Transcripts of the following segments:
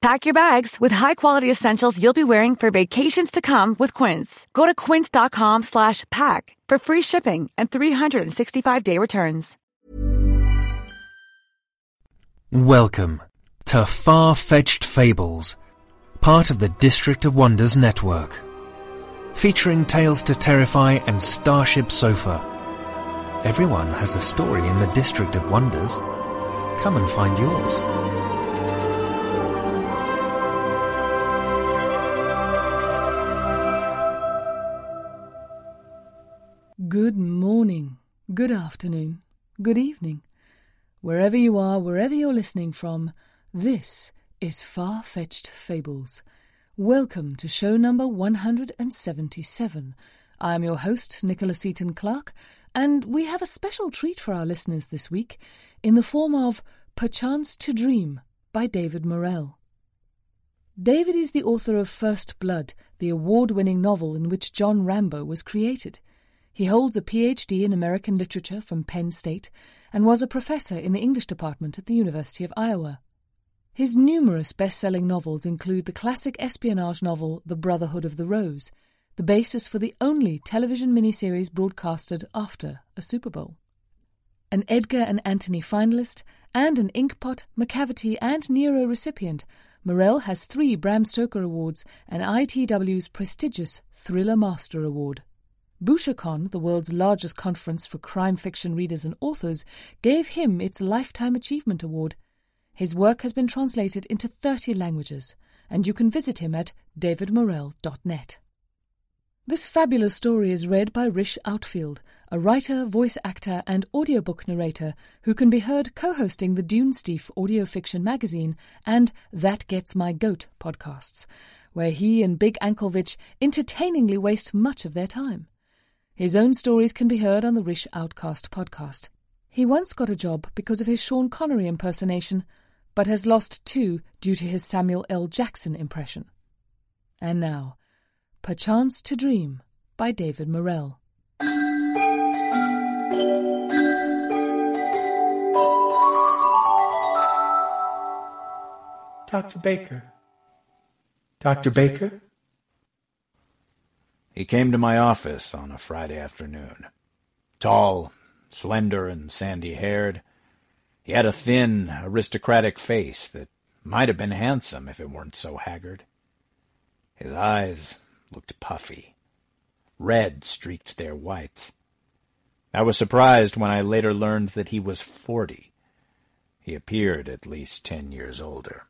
Pack your bags with high-quality essentials you'll be wearing for vacations to come with Quince. Go to quince.com/pack for free shipping and 365-day returns. Welcome to Far-Fetched Fables, part of the District of Wonders network. Featuring Tales to Terrify and Starship Sofa. Everyone has a story in the District of Wonders. Come and find yours. Good morning, good afternoon, good evening. Wherever you are, wherever you're listening from, this is Far Fetched Fables. Welcome to show number 177. I am your host, Nicholas Eaton Clark, and we have a special treat for our listeners this week in the form of Perchance to Dream by David Morrell. David is the author of First Blood, the award winning novel in which John Rambo was created. He holds a PhD in American literature from Penn State and was a professor in the English department at the University of Iowa. His numerous best selling novels include the classic espionage novel The Brotherhood of the Rose, the basis for the only television miniseries broadcasted after a Super Bowl. An Edgar and Anthony finalist and an Inkpot, Macavity, and Nero recipient, Morrell has three Bram Stoker Awards and ITW's prestigious Thriller Master Award. Bouchercon, the world's largest conference for crime fiction readers and authors, gave him its Lifetime Achievement Award. His work has been translated into 30 languages, and you can visit him at davidmorrell.net. This fabulous story is read by Rish Outfield, a writer, voice actor, and audiobook narrator who can be heard co hosting the Dune Dunesteef audio fiction magazine and That Gets My Goat podcasts, where he and Big Anklevich entertainingly waste much of their time. His own stories can be heard on the Rish Outcast podcast. He once got a job because of his Sean Connery impersonation, but has lost two due to his Samuel L. Jackson impression. And now, Perchance to Dream by David Morrell. Dr. Baker. Dr. Baker? He came to my office on a Friday afternoon. Tall, slender, and sandy haired. He had a thin, aristocratic face that might have been handsome if it weren't so haggard. His eyes looked puffy. Red streaked their whites. I was surprised when I later learned that he was forty. He appeared at least ten years older.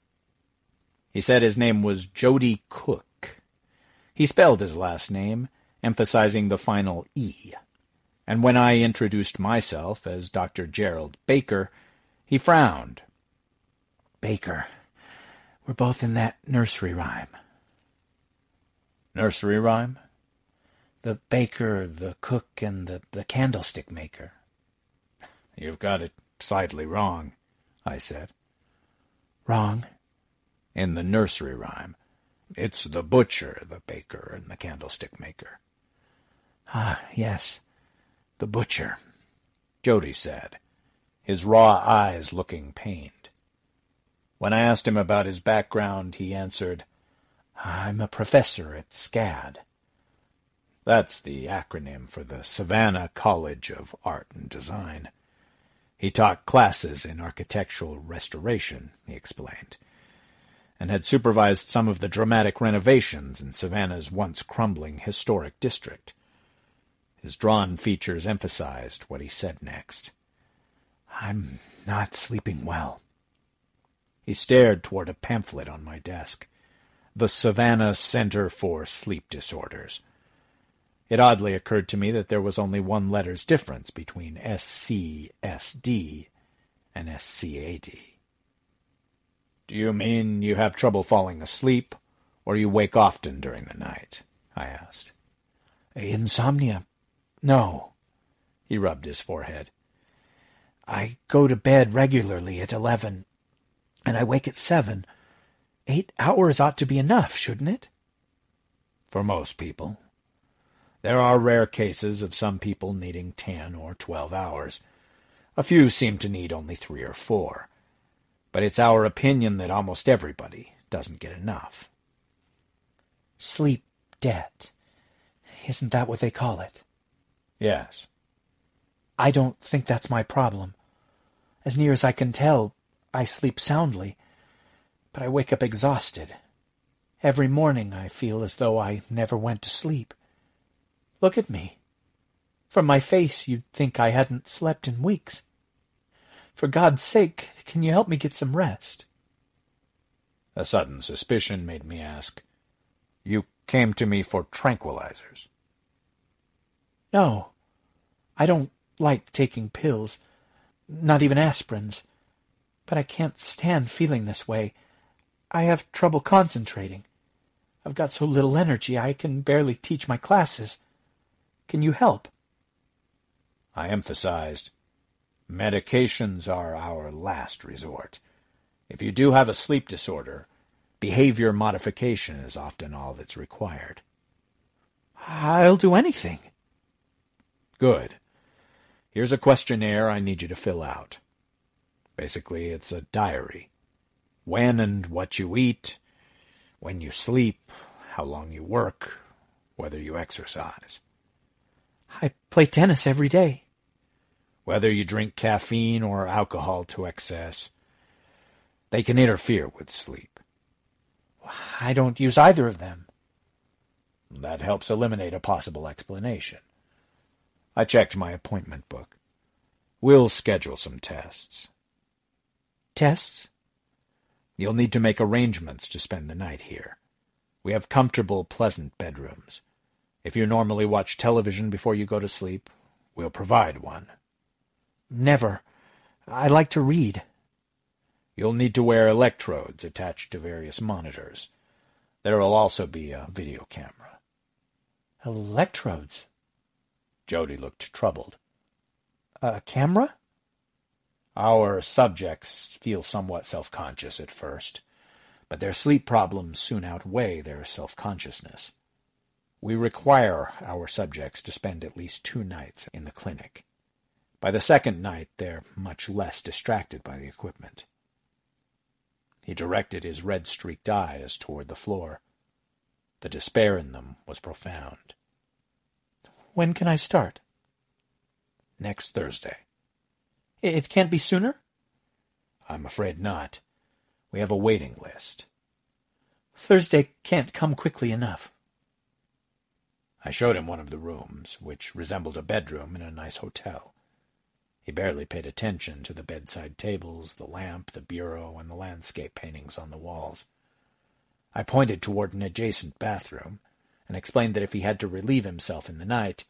He said his name was Jody Cook he spelled his last name, emphasizing the final E. And when I introduced myself as Dr. Gerald Baker, he frowned. Baker. We're both in that nursery rhyme. Nursery rhyme? The baker, the cook, and the, the candlestick maker. You've got it slightly wrong, I said. Wrong? In the nursery rhyme, it's the butcher, the baker, and the candlestick maker. Ah, yes, the butcher, Jody said, his raw eyes looking pained. When I asked him about his background, he answered, I'm a professor at SCAD. That's the acronym for the Savannah College of Art and Design. He taught classes in architectural restoration, he explained and had supervised some of the dramatic renovations in Savannah's once crumbling historic district. His drawn features emphasized what he said next. I'm not sleeping well. He stared toward a pamphlet on my desk. The Savannah Center for Sleep Disorders. It oddly occurred to me that there was only one letter's difference between SCSD and SCAD. Do you mean you have trouble falling asleep, or you wake often during the night? I asked. Insomnia? No. He rubbed his forehead. I go to bed regularly at eleven, and I wake at seven. Eight hours ought to be enough, shouldn't it? For most people. There are rare cases of some people needing ten or twelve hours. A few seem to need only three or four. But it's our opinion that almost everybody doesn't get enough. Sleep debt. Isn't that what they call it? Yes. I don't think that's my problem. As near as I can tell, I sleep soundly, but I wake up exhausted. Every morning I feel as though I never went to sleep. Look at me. From my face, you'd think I hadn't slept in weeks. For God's sake, can you help me get some rest? A sudden suspicion made me ask, You came to me for tranquilizers? No. I don't like taking pills, not even aspirins. But I can't stand feeling this way. I have trouble concentrating. I've got so little energy I can barely teach my classes. Can you help? I emphasized, medications are our last resort. If you do have a sleep disorder, behavior modification is often all that's required. I'll do anything. Good. Here's a questionnaire I need you to fill out. Basically, it's a diary. When and what you eat, when you sleep, how long you work, whether you exercise. I play tennis every day. Whether you drink caffeine or alcohol to excess, they can interfere with sleep. I don't use either of them. That helps eliminate a possible explanation. I checked my appointment book. We'll schedule some tests. Tests? You'll need to make arrangements to spend the night here. We have comfortable, pleasant bedrooms. If you normally watch television before you go to sleep, we'll provide one. Never. I like to read. You'll need to wear electrodes attached to various monitors. There will also be a video camera. Electrodes? Jody looked troubled. A camera? Our subjects feel somewhat self-conscious at first, but their sleep problems soon outweigh their self-consciousness. We require our subjects to spend at least two nights in the clinic. By the second night, they're much less distracted by the equipment. He directed his red-streaked eyes toward the floor. The despair in them was profound. When can I start? Next Thursday. It can't be sooner? I'm afraid not. We have a waiting list. Thursday can't come quickly enough. I showed him one of the rooms, which resembled a bedroom in a nice hotel. He barely paid attention to the bedside tables, the lamp, the bureau, and the landscape paintings on the walls. I pointed toward an adjacent bathroom, and explained that if he had to relieve himself in the night,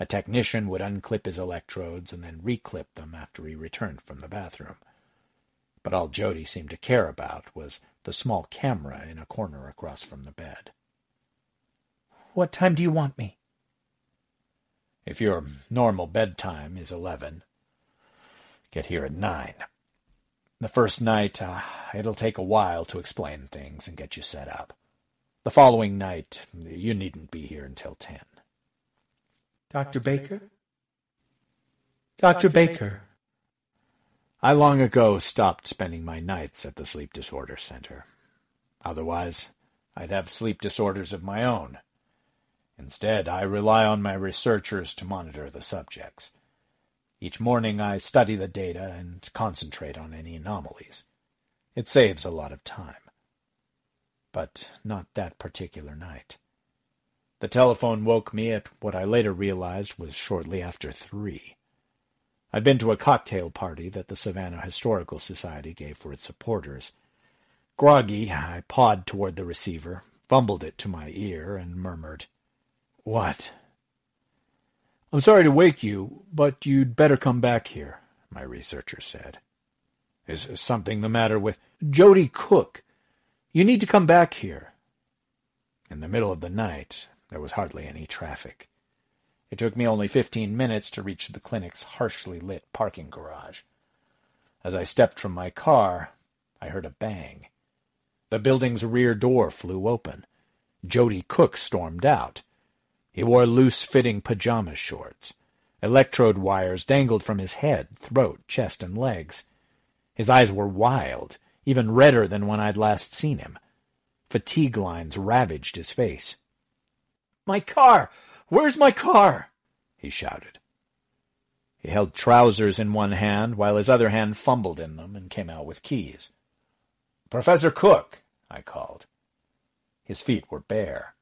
a technician would unclip his electrodes and then reclip them after he returned from the bathroom. But all Jody seemed to care about was the small camera in a corner across from the bed. What time do you want me? If your normal bedtime is eleven, get here at nine. The first night, uh, it'll take a while to explain things and get you set up. The following night, you needn't be here until ten. Dr. Baker? Dr. Baker. I long ago stopped spending my nights at the Sleep Disorder Center. Otherwise, I'd have sleep disorders of my own. Instead, I rely on my researchers to monitor the subjects. Each morning I study the data and concentrate on any anomalies. It saves a lot of time. But not that particular night. The telephone woke me at what I later realized was shortly after three. I'd been to a cocktail party that the Savannah Historical Society gave for its supporters. Groggy, I pawed toward the receiver, fumbled it to my ear, and murmured, What? I'm sorry to wake you, but you'd better come back here, my researcher said. Is something the matter with Jody Cook? You need to come back here. In the middle of the night, there was hardly any traffic. It took me only fifteen minutes to reach the clinic's harshly lit parking garage. As I stepped from my car, I heard a bang. The building's rear door flew open. Jody Cook stormed out. He wore loose-fitting pajama shorts. Electrode wires dangled from his head, throat, chest, and legs. His eyes were wild, even redder than when I'd last seen him. Fatigue lines ravaged his face. My car! Where's my car? he shouted. He held trousers in one hand while his other hand fumbled in them and came out with keys. Professor Cook, I called. His feet were bare.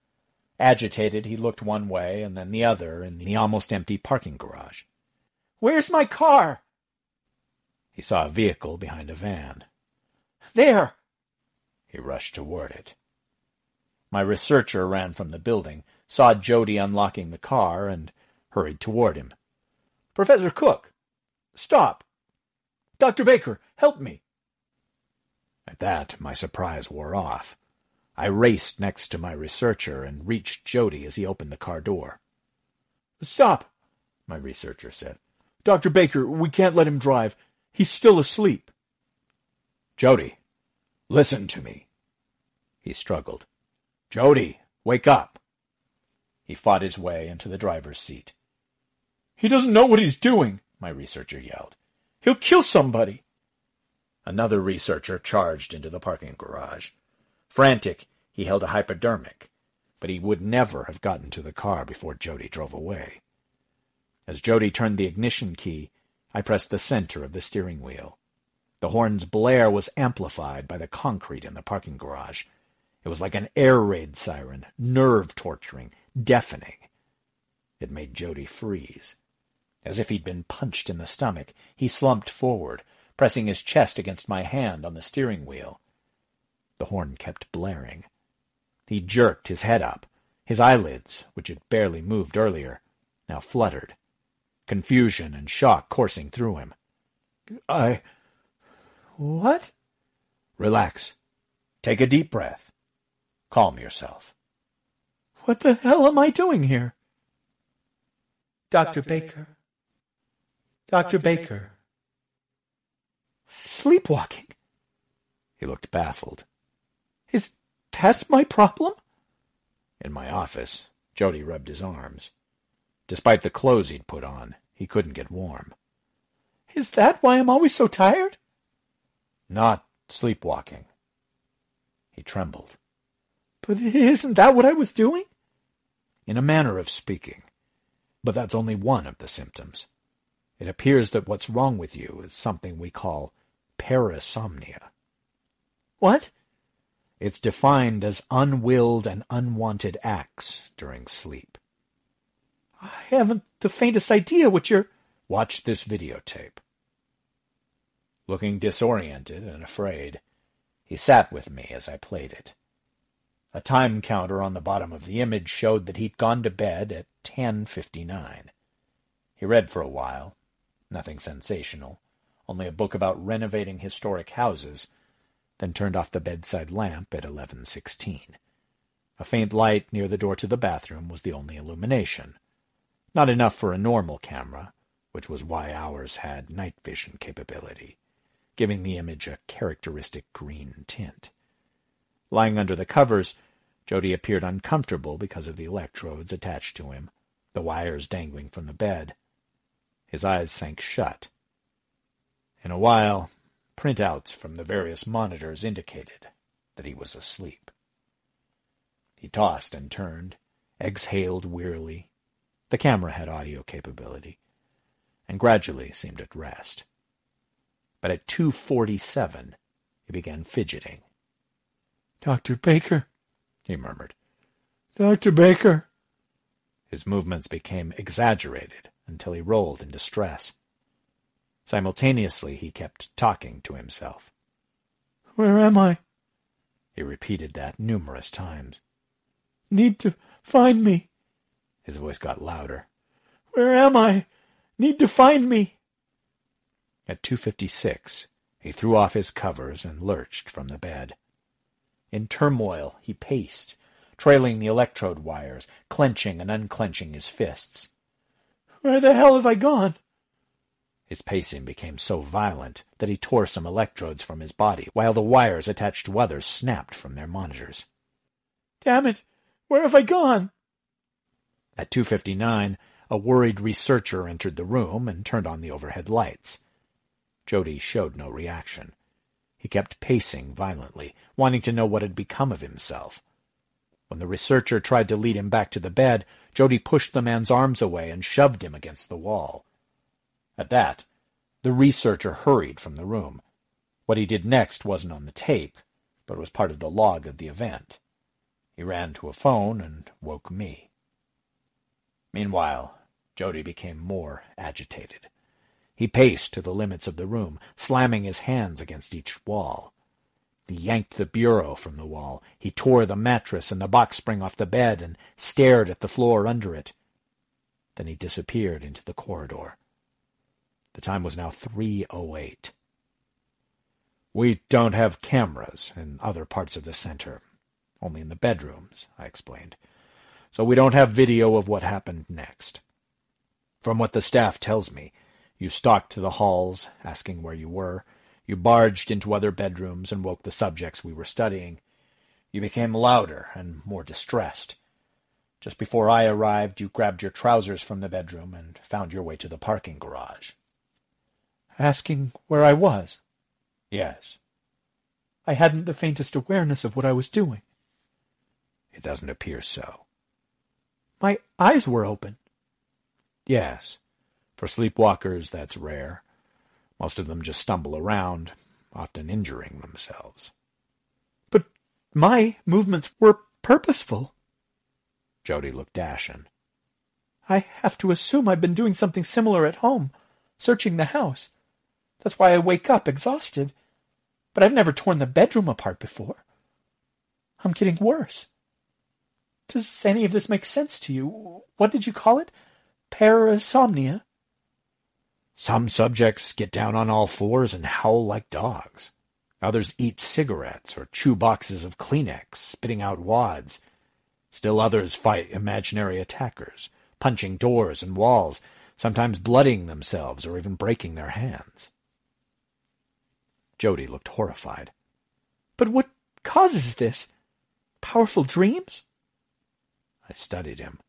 Agitated, he looked one way and then the other in the almost empty parking garage. Where's my car? He saw a vehicle behind a van. There! He rushed toward it. My researcher ran from the building, saw Jody unlocking the car, and hurried toward him. Professor Cook! Stop! Dr. Baker, help me! At that, my surprise wore off. I raced next to my researcher and reached Jody as he opened the car door. Stop, my researcher said. Dr. Baker, we can't let him drive. He's still asleep. Jody, listen to me. He struggled. Jody, wake up. He fought his way into the driver's seat. He doesn't know what he's doing, my researcher yelled. He'll kill somebody. Another researcher charged into the parking garage. Frantic, he held a hypodermic, but he would never have gotten to the car before Jody drove away. As Jody turned the ignition key, I pressed the center of the steering wheel. The horn's blare was amplified by the concrete in the parking garage. It was like an air raid siren, nerve-torturing, deafening. It made Jody freeze. As if he'd been punched in the stomach, he slumped forward, pressing his chest against my hand on the steering wheel. The horn kept blaring. He jerked his head up. His eyelids, which had barely moved earlier, now fluttered. Confusion and shock coursing through him. I... What? Relax. Take a deep breath. Calm yourself. What the hell am I doing here? Dr. Baker. Dr. Baker. Sleepwalking. He looked baffled. Is that my problem? In my office, Jody rubbed his arms. Despite the clothes he'd put on, he couldn't get warm. Is that why I'm always so tired? Not sleepwalking. He trembled. But isn't that what I was doing? In a manner of speaking. But that's only one of the symptoms. It appears that what's wrong with you is something we call parasomnia. What? It's defined as unwilled and unwanted acts during sleep. I haven't the faintest idea what you're... Watch this videotape. Looking disoriented and afraid, he sat with me as I played it. A time counter on the bottom of the image showed that he'd gone to bed at 10.59. He read for a while. Nothing sensational. Only a book about renovating historic houses, then turned off the bedside lamp at 11.16. A faint light near the door to the bathroom was the only illumination. Not enough for a normal camera, which was why ours had night vision capability, giving the image a characteristic green tint. Lying under the covers, Jody appeared uncomfortable because of the electrodes attached to him, the wires dangling from the bed. His eyes sank shut. In a while, printouts from the various monitors indicated that he was asleep. He tossed and turned, exhaled wearily. The camera had audio capability, and gradually seemed at rest. But at 2.47, he began fidgeting Dr. Baker, he murmured. Dr. Baker. His movements became exaggerated until he rolled in distress. Simultaneously, he kept talking to himself. Where am I? He repeated that numerous times. Need to find me. His voice got louder. Where am I? Need to find me. At 2.56, he threw off his covers and lurched from the bed. In turmoil, he paced, trailing the electrode wires, clenching and unclenching his fists. Where the hell have I gone? His pacing became so violent that he tore some electrodes from his body, while the wires attached to others snapped from their monitors. Damn it! Where have I gone? At 2.59, a worried researcher entered the room and turned on the overhead lights. Jody showed no reaction. He kept pacing violently, wanting to know what had become of himself. When the researcher tried to lead him back to the bed, Jody pushed the man's arms away and shoved him against the wall. At that, the researcher hurried from the room. What he did next wasn't on the tape, but was part of the log of the event. He ran to a phone and woke me. Meanwhile, Jody became more agitated. He paced to the limits of the room, slamming his hands against each wall. He yanked the bureau from the wall. He tore the mattress and the box spring off the bed and stared at the floor under it. Then he disappeared into the corridor. The time was now 3.08. We don't have cameras in other parts of the center, only in the bedrooms, I explained. So we don't have video of what happened next. From what the staff tells me, you stalked to the halls, asking where you were. You barged into other bedrooms and woke the subjects we were studying. You became louder and more distressed. Just before I arrived, you grabbed your trousers from the bedroom and found your way to the parking garage. Asking where I was? Yes. I hadn't the faintest awareness of what I was doing. It doesn't appear so. My eyes were open. Yes. For sleepwalkers, that's rare. Most of them just stumble around, often injuring themselves. But my movements were purposeful. Jody looked ashen. I have to assume I've been doing something similar at home, searching the house. That's why I wake up exhausted. But I've never torn the bedroom apart before. I'm getting worse. Does any of this make sense to you? What did you call it? Parasomnia? Some subjects get down on all fours and howl like dogs. Others eat cigarettes or chew boxes of Kleenex, spitting out wads. Still others fight imaginary attackers, punching doors and walls, sometimes blooding themselves or even breaking their hands. Jody looked horrified. But what causes this? Powerful dreams? I studied him.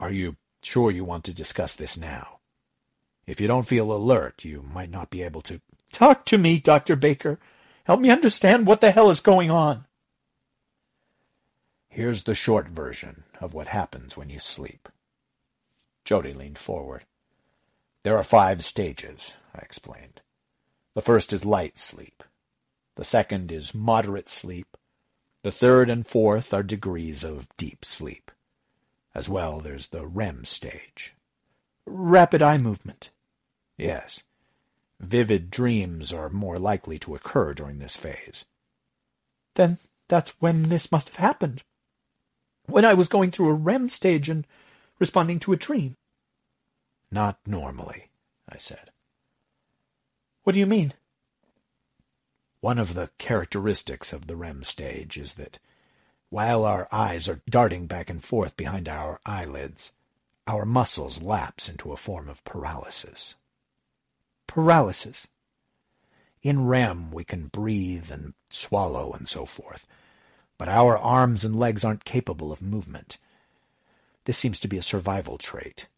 Are you sure you want to discuss this now? If you don't feel alert, you might not be able to. Talk to me, Dr. Baker. Help me understand what the hell is going on. Here's the short version of what happens when you sleep. Jody leaned forward. There are five stages, I explained. The first is light sleep. The second is moderate sleep. The third and fourth are degrees of deep sleep. As well, there's the REM stage. Rapid eye movement. Yes. Vivid dreams are more likely to occur during this phase. Then that's when this must have happened. When I was going through a REM stage and responding to a dream. Not normally, I said. What do you mean? One of the characteristics of the REM stage is that while our eyes are darting back and forth behind our eyelids, our muscles lapse into a form of paralysis paralysis. In REM, we can breathe and swallow and so forth, but our arms and legs aren't capable of movement. This seems to be a survival trait.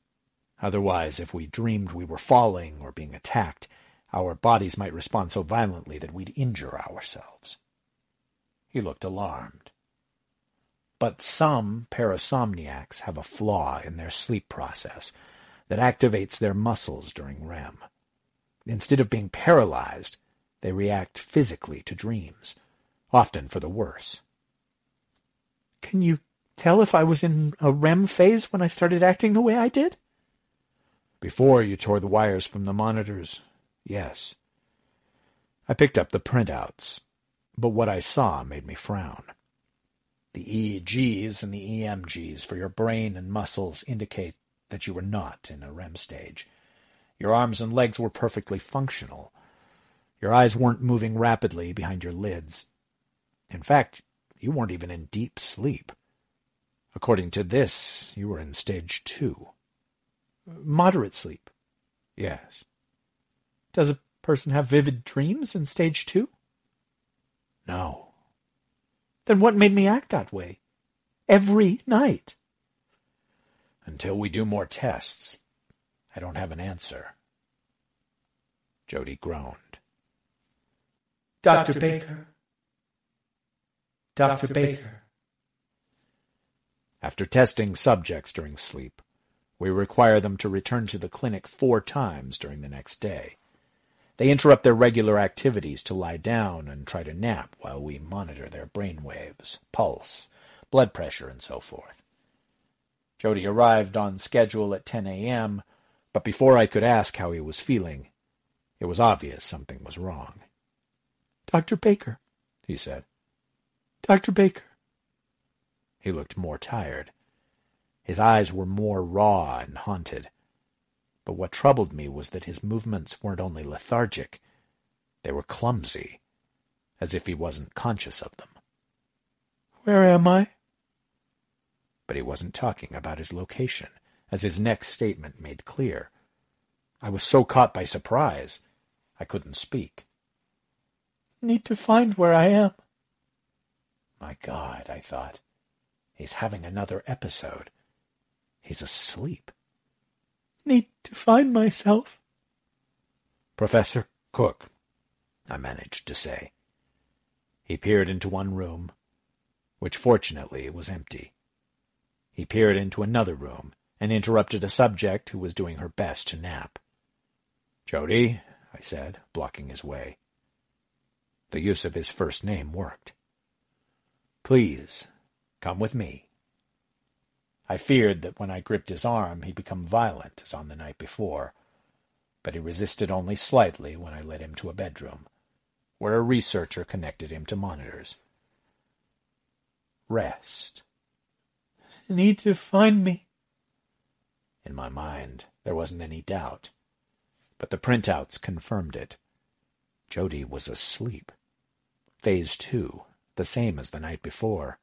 Otherwise, if we dreamed we were falling or being attacked, our bodies might respond so violently that we'd injure ourselves. He looked alarmed. But some parasomniacs have a flaw in their sleep process that activates their muscles during REM. Instead of being paralyzed, they react physically to dreams, often for the worse. Can you tell if I was in a REM phase when I started acting the way I did? Before you tore the wires from the monitors, yes. I picked up the printouts, but what I saw made me frown. The EEGs and the EMGs for your brain and muscles indicate that you were not in a REM stage. Your arms and legs were perfectly functional. Your eyes weren't moving rapidly behind your lids. In fact, you weren't even in deep sleep. According to this, you were in stage two. Moderate sleep? Yes. Does a person have vivid dreams in stage two? No. Then what made me act that way? Every night. Until we do more tests, I don't have an answer. Jody groaned. Dr. Dr. Baker. Dr. Dr. Baker. After testing subjects during sleep, we require them to return to the clinic four times during the next day. They interrupt their regular activities to lie down and try to nap while we monitor their brain waves, pulse, blood pressure, and so forth. Jody arrived on schedule at 10 a.m., but before I could ask how he was feeling, it was obvious something was wrong. Dr. Baker, he said. Dr. Baker. He looked more tired. His eyes were more raw and haunted. But what troubled me was that his movements weren't only lethargic, they were clumsy, as if he wasn't conscious of them. Where am I? But he wasn't talking about his location, as his next statement made clear. I was so caught by surprise, I couldn't speak. Need to find where I am. My God, I thought. He's having another episode. He's asleep. Need to find myself. Professor Cook, I managed to say. He peered into one room, which fortunately was empty. He peered into another room and interrupted a subject who was doing her best to nap. Jody, I said, blocking his way. The use of his first name worked. Please, come with me. I feared that when I gripped his arm he'd become violent as on the night before, but he resisted only slightly when I led him to a bedroom, where a researcher connected him to monitors. Rest. Need to find me. In my mind, there wasn't any doubt, but the printouts confirmed it. Jody was asleep. Phase two, the same as the night before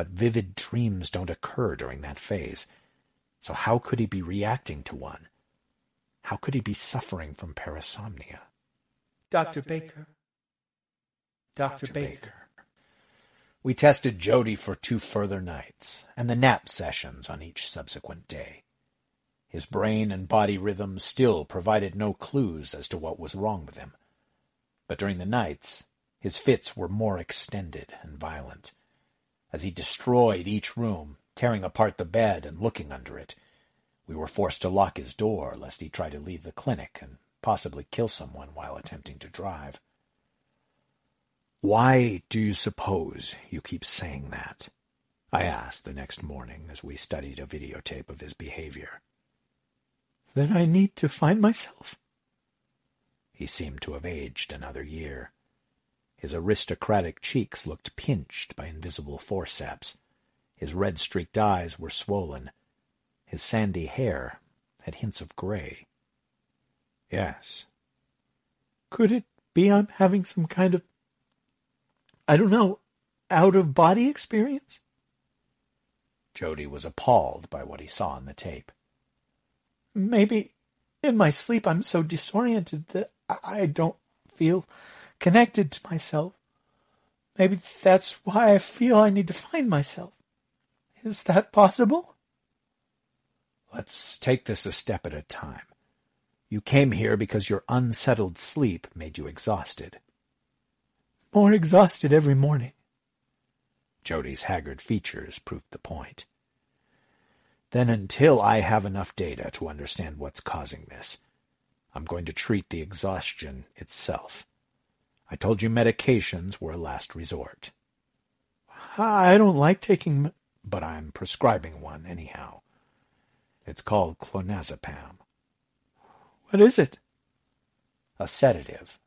but vivid dreams don't occur during that phase. So how could he be reacting to one? How could he be suffering from parasomnia? Dr. Baker. Dr. Dr. Baker. Baker. We tested Jody for two further nights, and the nap sessions on each subsequent day. His brain and body rhythms still provided no clues as to what was wrong with him. But during the nights, his fits were more extended and violent as he destroyed each room, tearing apart the bed and looking under it. We were forced to lock his door lest he try to leave the clinic and possibly kill someone while attempting to drive. Why do you suppose you keep saying that? I asked the next morning as we studied a videotape of his behavior. That I need to find myself? He seemed to have aged another year. His aristocratic cheeks looked pinched by invisible forceps. His red-streaked eyes were swollen. His sandy hair had hints of gray. Yes. Could it be I'm having some kind of, I don't know, out-of-body experience? Jody was appalled by what he saw on the tape. Maybe in my sleep I'm so disoriented that I don't feel connected to myself. Maybe that's why I feel I need to find myself. Is that possible? Let's take this a step at a time. You came here because your unsettled sleep made you exhausted. More exhausted every morning. Jody's haggard features proved the point. Then until I have enough data to understand what's causing this, I'm going to treat the exhaustion itself. I told you medications were a last resort. I don't like taking... But I'm prescribing one anyhow. It's called clonazepam. What is it? A sedative.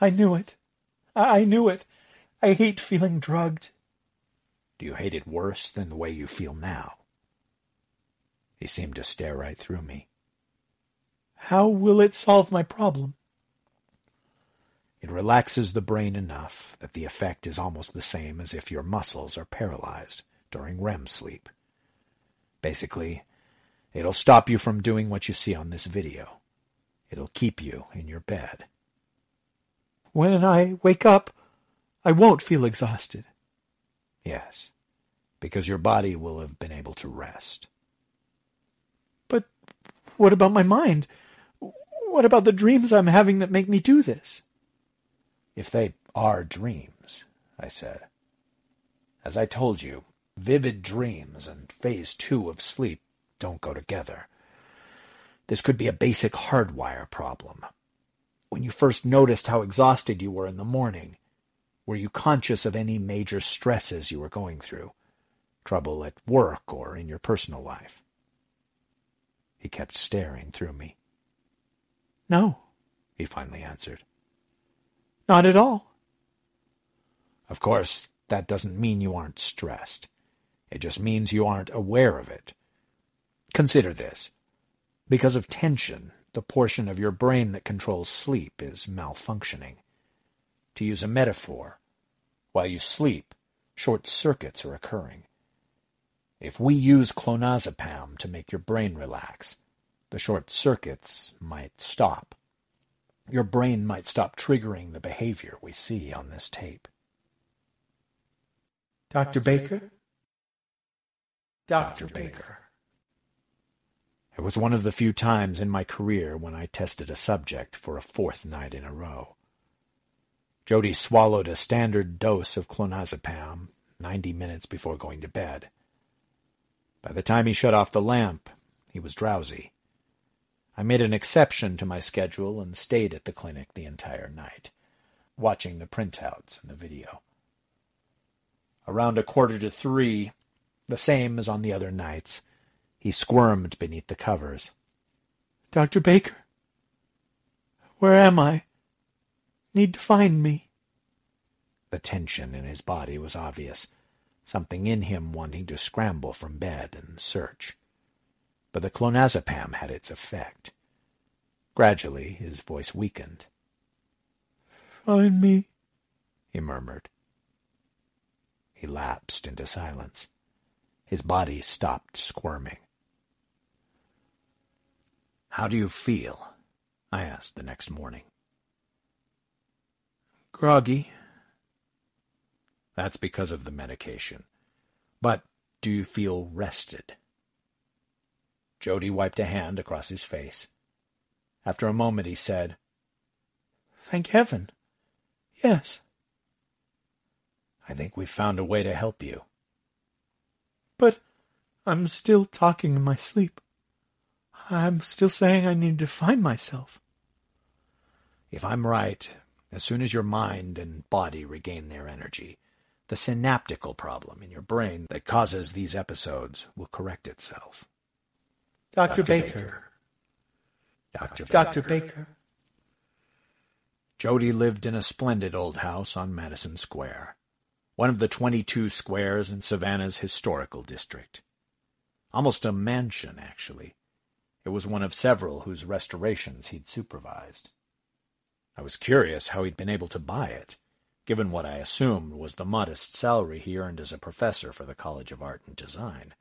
I knew it. I knew it. I hate feeling drugged. Do you hate it worse than the way you feel now? He seemed to stare right through me. How will it solve my problem? It relaxes the brain enough that the effect is almost the same as if your muscles are paralyzed during REM sleep. Basically, it'll stop you from doing what you see on this video. It'll keep you in your bed. When I wake up, I won't feel exhausted. Yes, because your body will have been able to rest. But what about my mind? What about the dreams I'm having that make me do this? If they are dreams, I said. As I told you, vivid dreams and phase two of sleep don't go together. This could be a basic hardwire problem. When you first noticed how exhausted you were in the morning, were you conscious of any major stresses you were going through? Trouble at work or in your personal life? He kept staring through me. No, he finally answered. Not at all. Of course, that doesn't mean you aren't stressed. It just means you aren't aware of it. Consider this. Because of tension, the portion of your brain that controls sleep is malfunctioning. To use a metaphor, while you sleep, short circuits are occurring. If we use clonazepam to make your brain relax, the short circuits might stop. Your brain might stop triggering the behavior we see on this tape. Dr. Baker? Dr. Baker. It was one of the few times in my career when I tested a subject for a fourth night in a row. Jody swallowed a standard dose of clonazepam ninety minutes before going to bed. By the time he shut off the lamp, he was drowsy. I made an exception to my schedule and stayed at the clinic the entire night, watching the printouts and the video. Around a quarter to three, the same as on the other nights, he squirmed beneath the covers. Dr. Baker, where am I? Need to find me. The tension in his body was obvious, something in him wanting to scramble from bed and search. But the clonazepam had its effect. Gradually his voice weakened. Find me, he murmured. He lapsed into silence. His body stopped squirming. How do you feel? I asked the next morning. Groggy. That's because of the medication. But do you feel rested? Jody wiped a hand across his face. After a moment he said, Thank heaven. Yes. I think we've found a way to help you. But I'm still talking in my sleep. I'm still saying I need to find myself. If I'm right, as soon as your mind and body regain their energy, the synaptical problem in your brain that causes these episodes will correct itself. Dr. Dr. Baker. Baker. Dr. Dr. Baker. Baker. Jody lived in a splendid old house on Madison Square, one of the 22 squares in Savannah's historical district. Almost a mansion, actually, it was one of several whose restorations he'd supervised. I was curious how he'd been able to buy it, given what I assumed was the modest salary he earned as a professor for the College of Art and Design.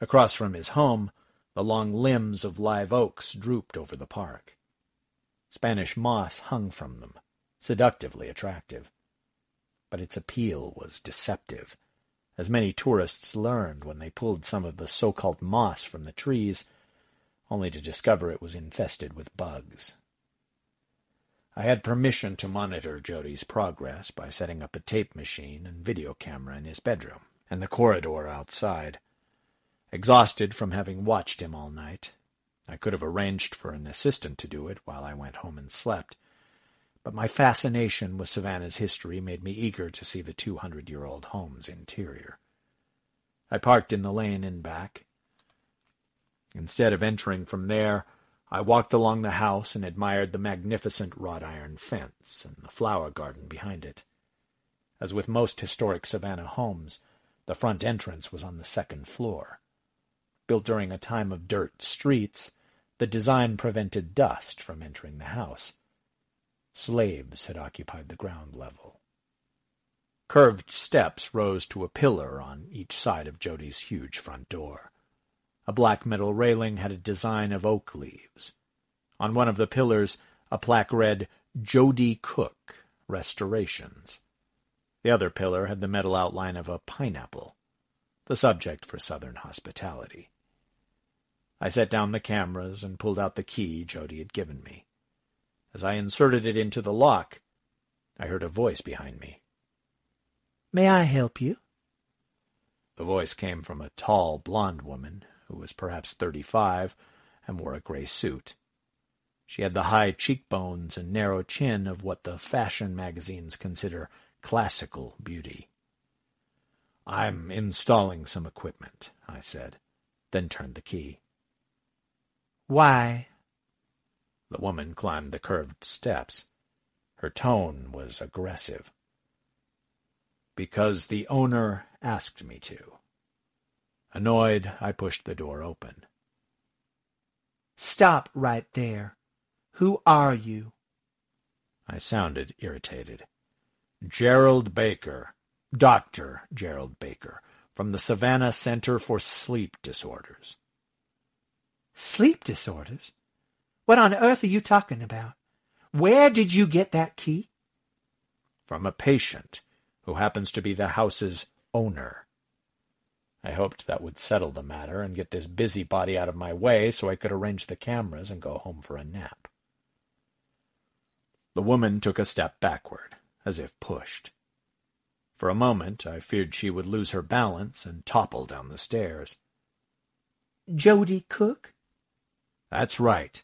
Across from his home, the long limbs of live oaks drooped over the park. Spanish moss hung from them, seductively attractive. But its appeal was deceptive, as many tourists learned when they pulled some of the so-called moss from the trees only to discover it was infested with bugs. I had permission to monitor Jody's progress by setting up a tape machine and video camera in his bedroom and the corridor outside. Exhausted from having watched him all night, I could have arranged for an assistant to do it while I went home and slept, but my fascination with Savannah's history made me eager to see the 200-year-old home's interior. I parked in the lane in back. Instead of entering from there, I walked along the house and admired the magnificent wrought iron fence and the flower garden behind it. As with most historic Savannah homes, the front entrance was on the second floor. Built during a time of dirt streets, the design prevented dust from entering the house. Slaves had occupied the ground level. Curved steps rose to a pillar on each side of Jody's huge front door. A black metal railing had a design of oak leaves. On one of the pillars, a plaque read, Jody Cook, Restorations. The other pillar had the metal outline of a pineapple, the subject for Southern hospitality. I set down the cameras and pulled out the key Jody had given me. As I inserted it into the lock, I heard a voice behind me. May I help you? The voice came from a tall, blonde woman who was perhaps thirty-five and wore a gray suit. She had the high cheekbones and narrow chin of what the fashion magazines consider classical beauty. I'm installing some equipment, I said, then turned the key. Why? The woman climbed the curved steps. Her tone was aggressive. Because the owner asked me to. Annoyed, I pushed the door open. Stop right there. Who are you? I sounded irritated. Gerald Baker, Dr. Gerald Baker, from the Savannah Center for Sleep Disorders. Sleep disorders? What on earth are you talking about? Where did you get that key? From a patient who happens to be the house's owner. I hoped that would settle the matter and get this busybody out of my way so I could arrange the cameras and go home for a nap. The woman took a step backward as if pushed. For a moment I feared she would lose her balance and topple down the stairs. Jody Cook? That's right.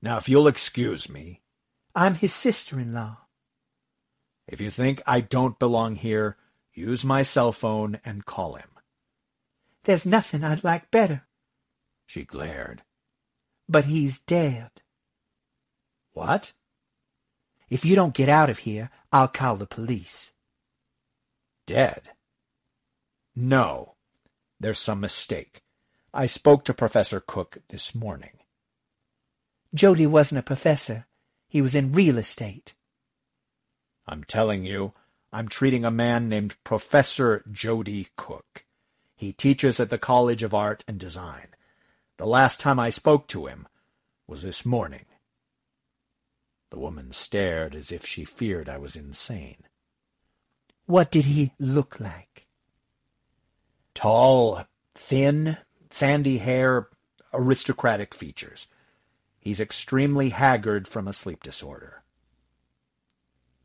Now, if you'll excuse me. I'm his sister-in-law. If you think I don't belong here, use my cell phone and call him. There's nothing I'd like better. She glared. But he's dead. What? If you don't get out of here, I'll call the police. Dead? No. There's some mistake. I spoke to Professor Cook this morning. Jody wasn't a professor. He was in real estate. I'm telling you, I'm treating a man named Professor Jody Cook. He teaches at the College of Art and Design. The last time I spoke to him was this morning. The woman stared as if she feared I was insane. What did he look like? Tall, thin, sandy hair, aristocratic features. He's extremely haggard from a sleep disorder.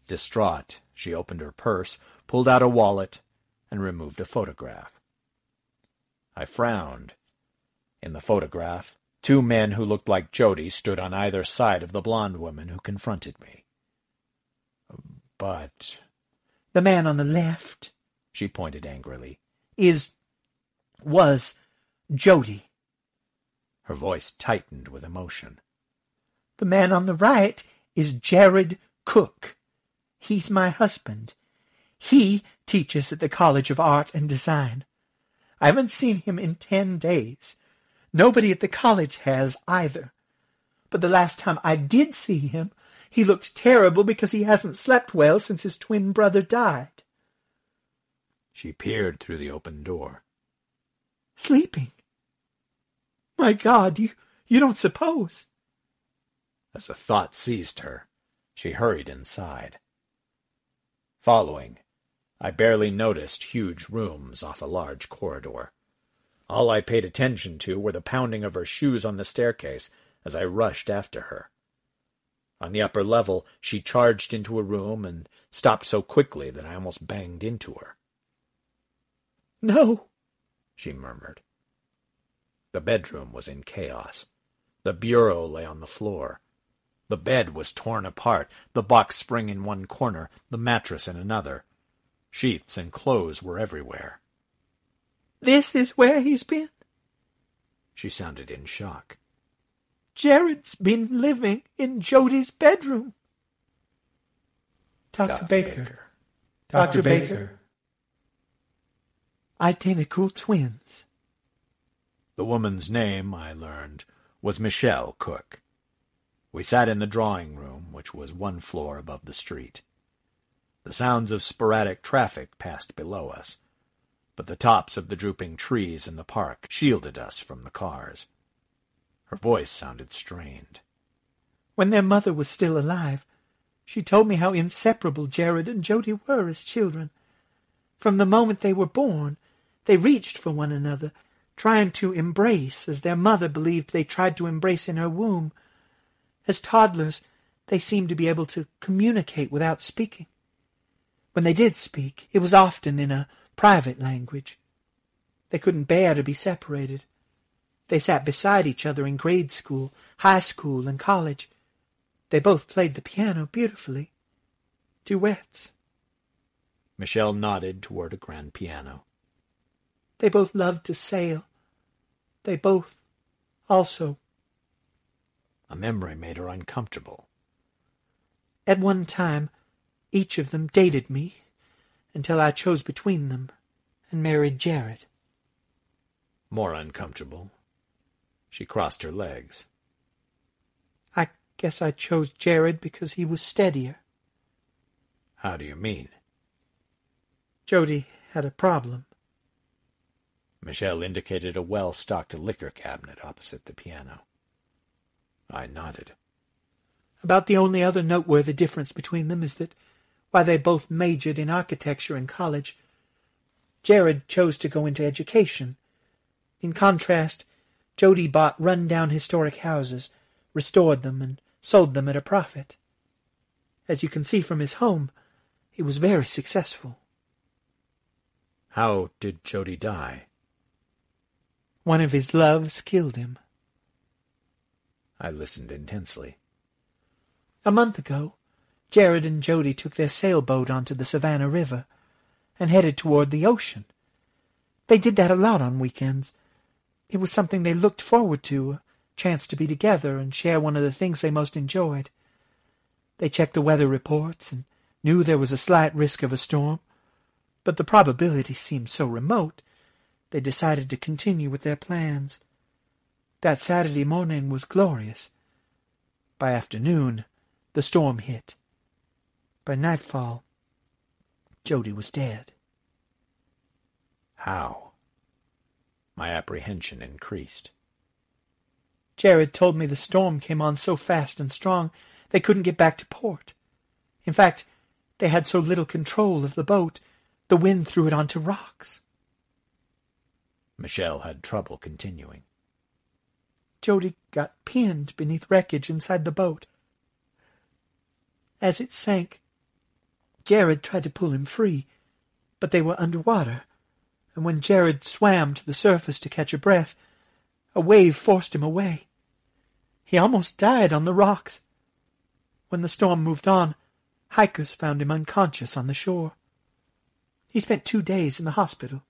Distraught, she opened her purse, pulled out a wallet, and removed a photograph. I frowned. In the photograph, Two men who looked like Jody stood on either side of the blonde woman who confronted me. But... The man on the left, she pointed angrily, is... was Jody. Her voice tightened with emotion. The man on the right is Jared Cook. He's my husband. He teaches at the College of Art and Design. I haven't seen him in ten days. Nobody at the college has either. But the last time I did see him, he looked terrible because he hasn't slept well since his twin brother died. She peered through the open door. Sleeping? My God, you, you don't suppose. As a thought seized her, she hurried inside. Following, I barely noticed huge rooms off a large corridor. All I paid attention to were the pounding of her shoes on the staircase as I rushed after her. On the upper level, she charged into a room and stopped so quickly that I almost banged into her. No, she murmured. The bedroom was in chaos. The bureau lay on the floor. The bed was torn apart, the box spring in one corner, the mattress in another. Sheets and clothes were everywhere. This is where he's been? She sounded in shock. Jared's been living in Jody's bedroom. Dr. Dr. Baker. Baker. Dr. Baker. Identical twins. The woman's name, I learned, was Michelle Cook. We sat in the drawing room, which was one floor above the street. The sounds of sporadic traffic passed below us, but the tops of the drooping trees in the park shielded us from the cars. Her voice sounded strained. When their mother was still alive, she told me how inseparable Jared and Jody were as children. From the moment they were born, they reached for one another, trying to embrace as their mother believed they tried to embrace in her womb. As toddlers, they seemed to be able to communicate without speaking. When they did speak, it was often in a private language. They couldn't bear to be separated. They sat beside each other in grade school, high school, and college. They both played the piano beautifully. Duets. Michelle nodded toward a grand piano. They both loved to sail. They both also. A memory made her uncomfortable. At one time, each of them dated me until I chose between them and married Jared. More uncomfortable. She crossed her legs. I guess I chose Jared because he was steadier. How do you mean? Jody had a problem. Michelle indicated a well-stocked liquor cabinet opposite the piano. I nodded. About the only other noteworthy difference between them is that while they both majored in architecture in college, Jared chose to go into education. In contrast, Jody bought run-down historic houses, restored them, and sold them at a profit. As you can see from his home, he was very successful. How did Jody die? One of his loves killed him. I listened intensely. A month ago, Jared and Jody took their sailboat onto the Savannah River and headed toward the ocean. They did that a lot on weekends. It was something they looked forward to, a chance to be together and share one of the things they most enjoyed. They checked the weather reports and knew there was a slight risk of a storm, but the probability seemed so remote they decided to continue with their plans. That Saturday morning was glorious. By afternoon, the storm hit. By nightfall, Jody was dead. How? My apprehension increased. Jared told me the storm came on so fast and strong they couldn't get back to port. In fact, they had so little control of the boat, the wind threw it onto rocks. Michelle had trouble continuing. Jody got pinned beneath wreckage inside the boat. As it sank, Jared tried to pull him free, but they were underwater, and when Jared swam to the surface to catch a breath, a wave forced him away. He almost died on the rocks. When the storm moved on, hikers found him unconscious on the shore. He spent two days in the hospital.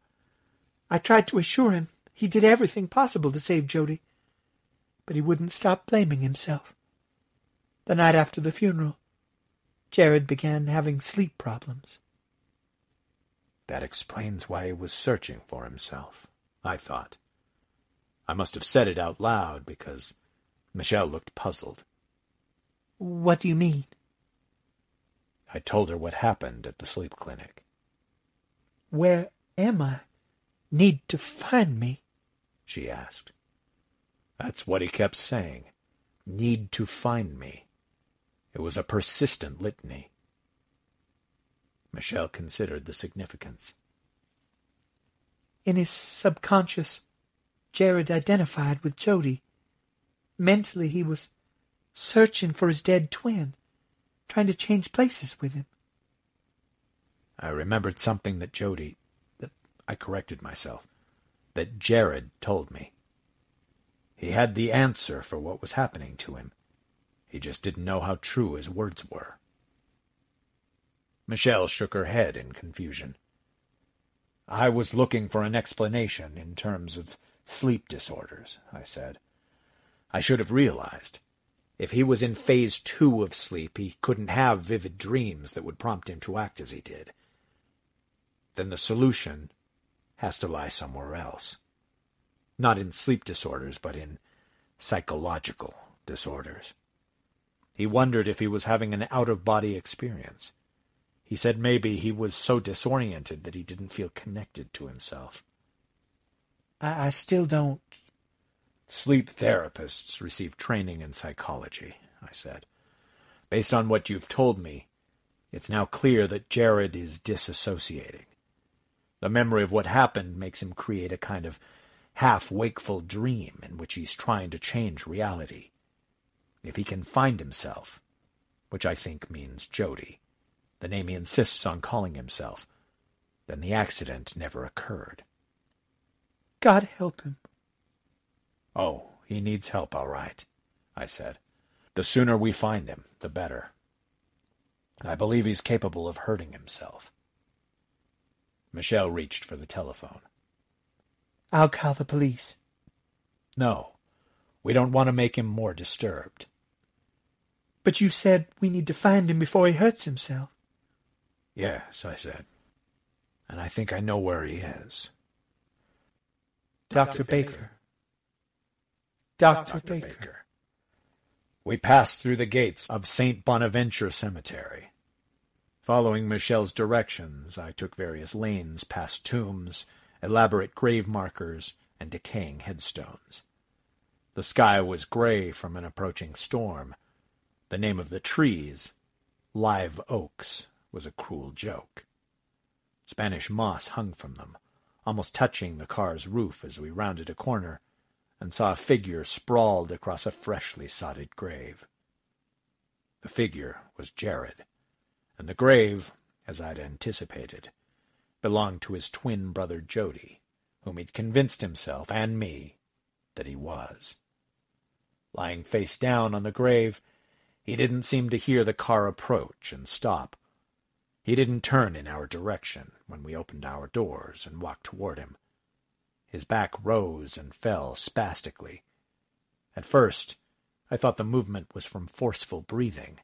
I tried to assure him he did everything possible to save Jody, but he wouldn't stop blaming himself. The night after the funeral, Jared began having sleep problems. That explains why he was searching for himself, I thought. I must have said it out loud because Michelle looked puzzled. What do you mean? I told her what happened at the sleep clinic. Where am I? Need to find me? she asked. That's what he kept saying. Need to find me. It was a persistent litany. Michelle considered the significance. In his subconscious, Jared identified with Jody. Mentally, he was searching for his dead twin, trying to change places with him. I remembered something that Jody, that I corrected myself, that Jared told me. He had the answer for what was happening to him. He just didn't know how true his words were. Michelle shook her head in confusion. I was looking for an explanation in terms of sleep disorders, I said. I should have realized. If he was in phase two of sleep, he couldn't have vivid dreams that would prompt him to act as he did. Then the solution has to lie somewhere else. Not in sleep disorders, but in psychological disorders. He wondered if he was having an out-of-body experience. He said maybe he was so disoriented that he didn't feel connected to himself. I, I still don't. Sleep therapists receive training in psychology, I said. Based on what you've told me, it's now clear that Jared is disassociating. The memory of what happened makes him create a kind of half-wakeful dream in which he's trying to change reality. If he can find himself, which I think means Jody, the name he insists on calling himself, then the accident never occurred. God help him. Oh, he needs help, all right, I said. The sooner we find him, the better. I believe he's capable of hurting himself. Michelle reached for the telephone. I'll call the police. No, we don't want to make him more disturbed. But you said we need to find him before he hurts himself. Yes, I said. And I think I know where he is. Dr. Baker. Dr. Baker. We passed through the gates of St. Bonaventure Cemetery. Following Michelle's directions, I took various lanes past tombs, elaborate grave markers, and decaying headstones. The sky was gray from an approaching storm. The name of the trees, live oaks, was a cruel joke. Spanish moss hung from them, almost touching the car's roof as we rounded a corner and saw a figure sprawled across a freshly sodded grave. The figure was Jared, and the grave, as I'd anticipated, belonged to his twin brother Jody, whom he'd convinced himself and me that he was. Lying face down on the grave, he didn't seem to hear the car approach and stop, he didn't turn in our direction when we opened our doors and walked toward him. His back rose and fell spastically. At first, I thought the movement was from forceful breathing.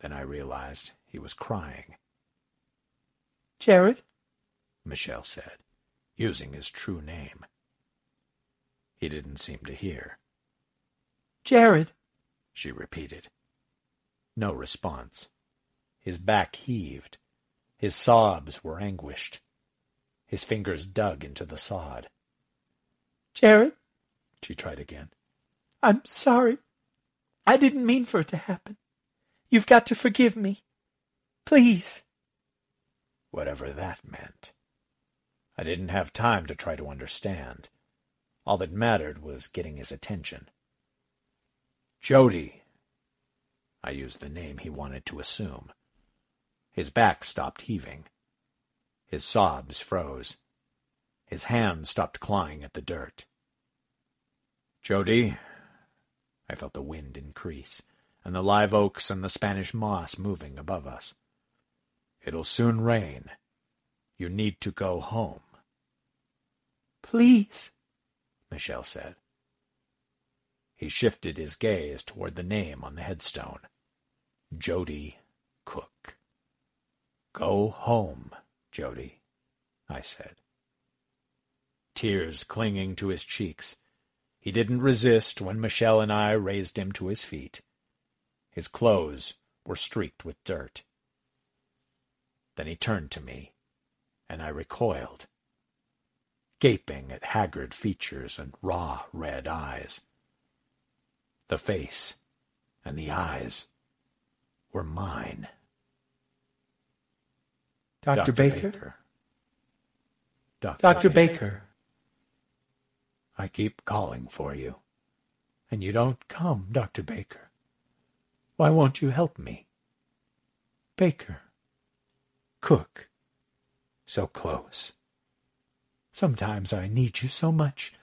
Then I realized he was crying. Jared? Michelle said, using his true name. He didn't seem to hear. Jared, she repeated. No response. His back heaved. His sobs were anguished. His fingers dug into the sod. Jared, she tried again. I'm sorry. I didn't mean for it to happen. You've got to forgive me. Please. Whatever that meant. I didn't have time to try to understand. All that mattered was getting his attention. Jody. I used the name he wanted to assume. His back stopped heaving. His sobs froze. His hands stopped clawing at the dirt. Jody, I felt the wind increase, and the live oaks and the Spanish moss moving above us. It'll soon rain. You need to go home. Please, Michelle said. He shifted his gaze toward the name on the headstone. Jody. Go home, Jody, I said. Tears clinging to his cheeks, he didn't resist when Michelle and I raised him to his feet. His clothes were streaked with dirt. Then he turned to me, and I recoiled, gaping at haggard features and raw red eyes. The face and the eyes were mine. Dr. Baker? Baker. Dr. Dr. Baker. I keep calling for you, and you don't come, Dr. Baker. Why won't you help me? Baker. Cook. So close. Sometimes I need you so much.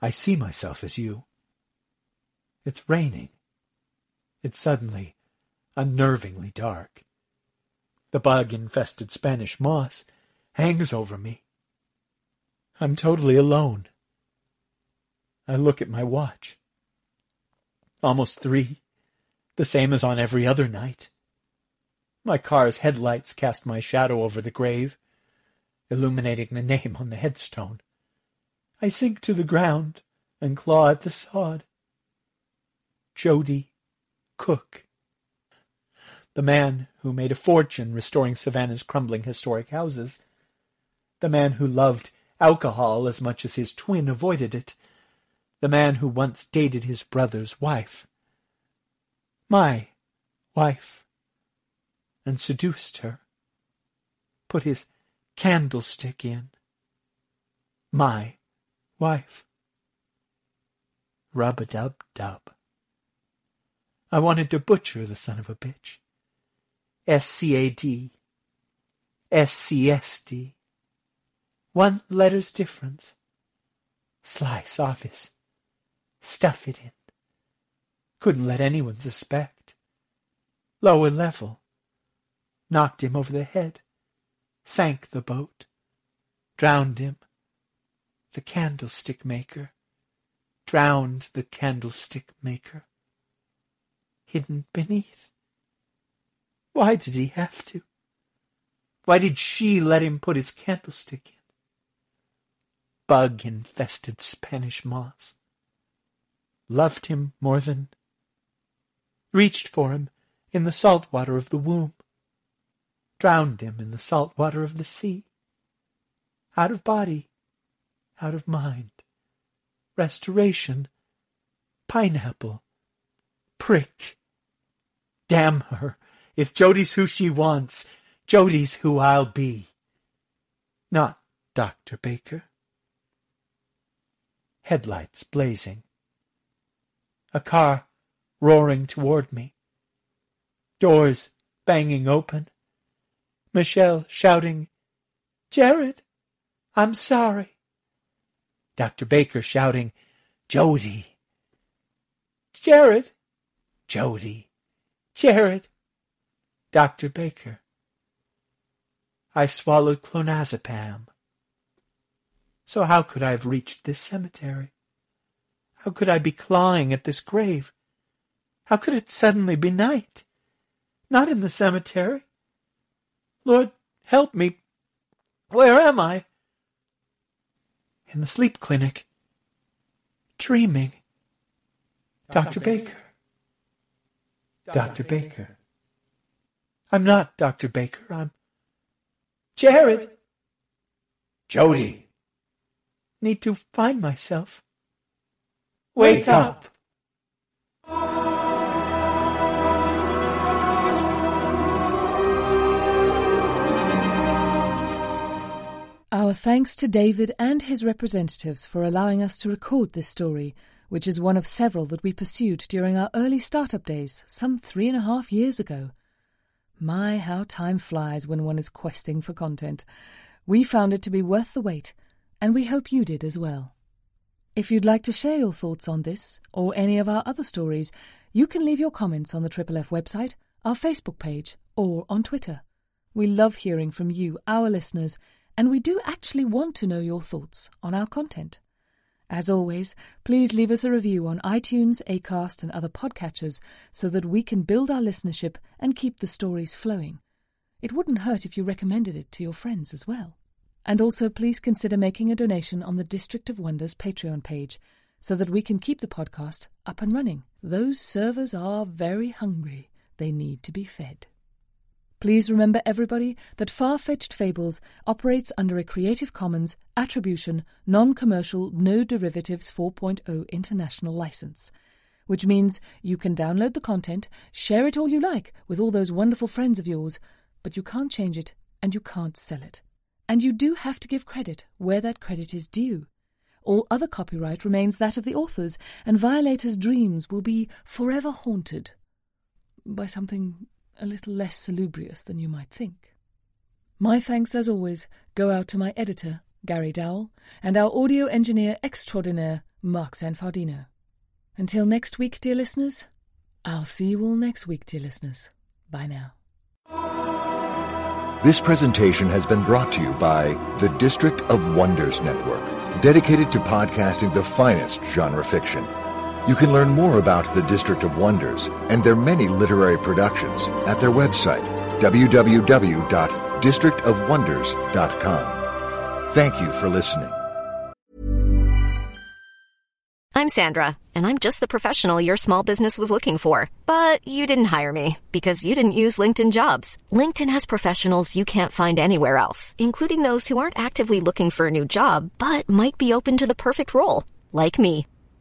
I see myself as you. It's raining. It's suddenly unnervingly dark. The bug-infested Spanish moss hangs over me. I'm totally alone. I look at my watch. Almost three, the same as on every other night. My car's headlights cast my shadow over the grave, illuminating the name on the headstone. I sink to the ground and claw at the sod. Jody Cook. The man who made a fortune restoring Savannah's crumbling historic houses. The man who loved alcohol as much as his twin avoided it. The man who once dated his brother's wife. My wife. And seduced her. Put his candlestick in. My wife. Rub-a-dub-dub. I wanted to butcher the son of a bitch. S-C-A-D. S-C-S-D. One letter's difference. Slice office. Stuff it in. Couldn't let anyone suspect. Lower level. Knocked him over the head. Sank the boat. Drowned him. The candlestick maker. Drowned the candlestick maker. Hidden beneath. Why did he have to? Why did she let him put his candlestick in? Bug-infested Spanish moss. Loved him more than... Reached for him in the salt water of the womb. Drowned him in the salt water of the sea. Out of body, out of mind. Restoration. Pineapple. Prick. Damn her. If Jody's who she wants, Jody's who I'll be. Not Dr. Baker. Headlights blazing. A car roaring toward me. Doors banging open. Michelle shouting, Jared, I'm sorry. Dr. Baker shouting, Jody. Jared. Jody. Jared. Dr. Baker. I swallowed clonazepam. So how could I have reached this cemetery? How could I be clawing at this grave? How could it suddenly be night? Not in the cemetery. Lord, help me. Where am I? In the sleep clinic. Dreaming. Dr. Baker. Dr. Baker. I'm not Dr. Baker. I'm Jared. Jody. Need to find myself. Wake up. Our thanks to David and his representatives for allowing us to record this story, which is one of several that we pursued during our early startup days some three and a half years ago. My, how time flies when one is questing for content. We found it to be worth the wait, and we hope you did as well. If you'd like to share your thoughts on this or any of our other stories, you can leave your comments on the Triple F website, our Facebook page, or on Twitter. We love hearing from you, our listeners, and we do actually want to know your thoughts on our content. As always, please leave us a review on iTunes, Acast, and other podcatchers so that we can build our listenership and keep the stories flowing. It wouldn't hurt if you recommended it to your friends as well. And also, please consider making a donation on the District of Wonders Patreon page so that we can keep the podcast up and running. Those servers are very hungry. They need to be fed. Please remember, everybody, that Far Fetched Fables operates under a Creative Commons Attribution, Non Commercial, No Derivatives 4.0 international license, which means you can download the content, share it all you like with all those wonderful friends of yours, but you can't change it and you can't sell it. And you do have to give credit where that credit is due. All other copyright remains that of the authors, and violators' dreams will be forever haunted by something a little less salubrious than you might think. My thanks, as always, go out to my editor, Gary Dowell, and our audio engineer extraordinaire, Mark Sanfardino. Until next week, dear listeners, I'll see you all next week, dear listeners. Bye now. This presentation has been brought to you by the District of Wonders Network, dedicated to podcasting the finest genre fiction. You can learn more about the District of Wonders and their many literary productions at their website, www.districtofwonders.com. Thank you for listening. I'm Sandra, and I'm just the professional your small business was looking for. But you didn't hire me because you didn't use LinkedIn jobs. LinkedIn has professionals you can't find anywhere else, including those who aren't actively looking for a new job but might be open to the perfect role, like me.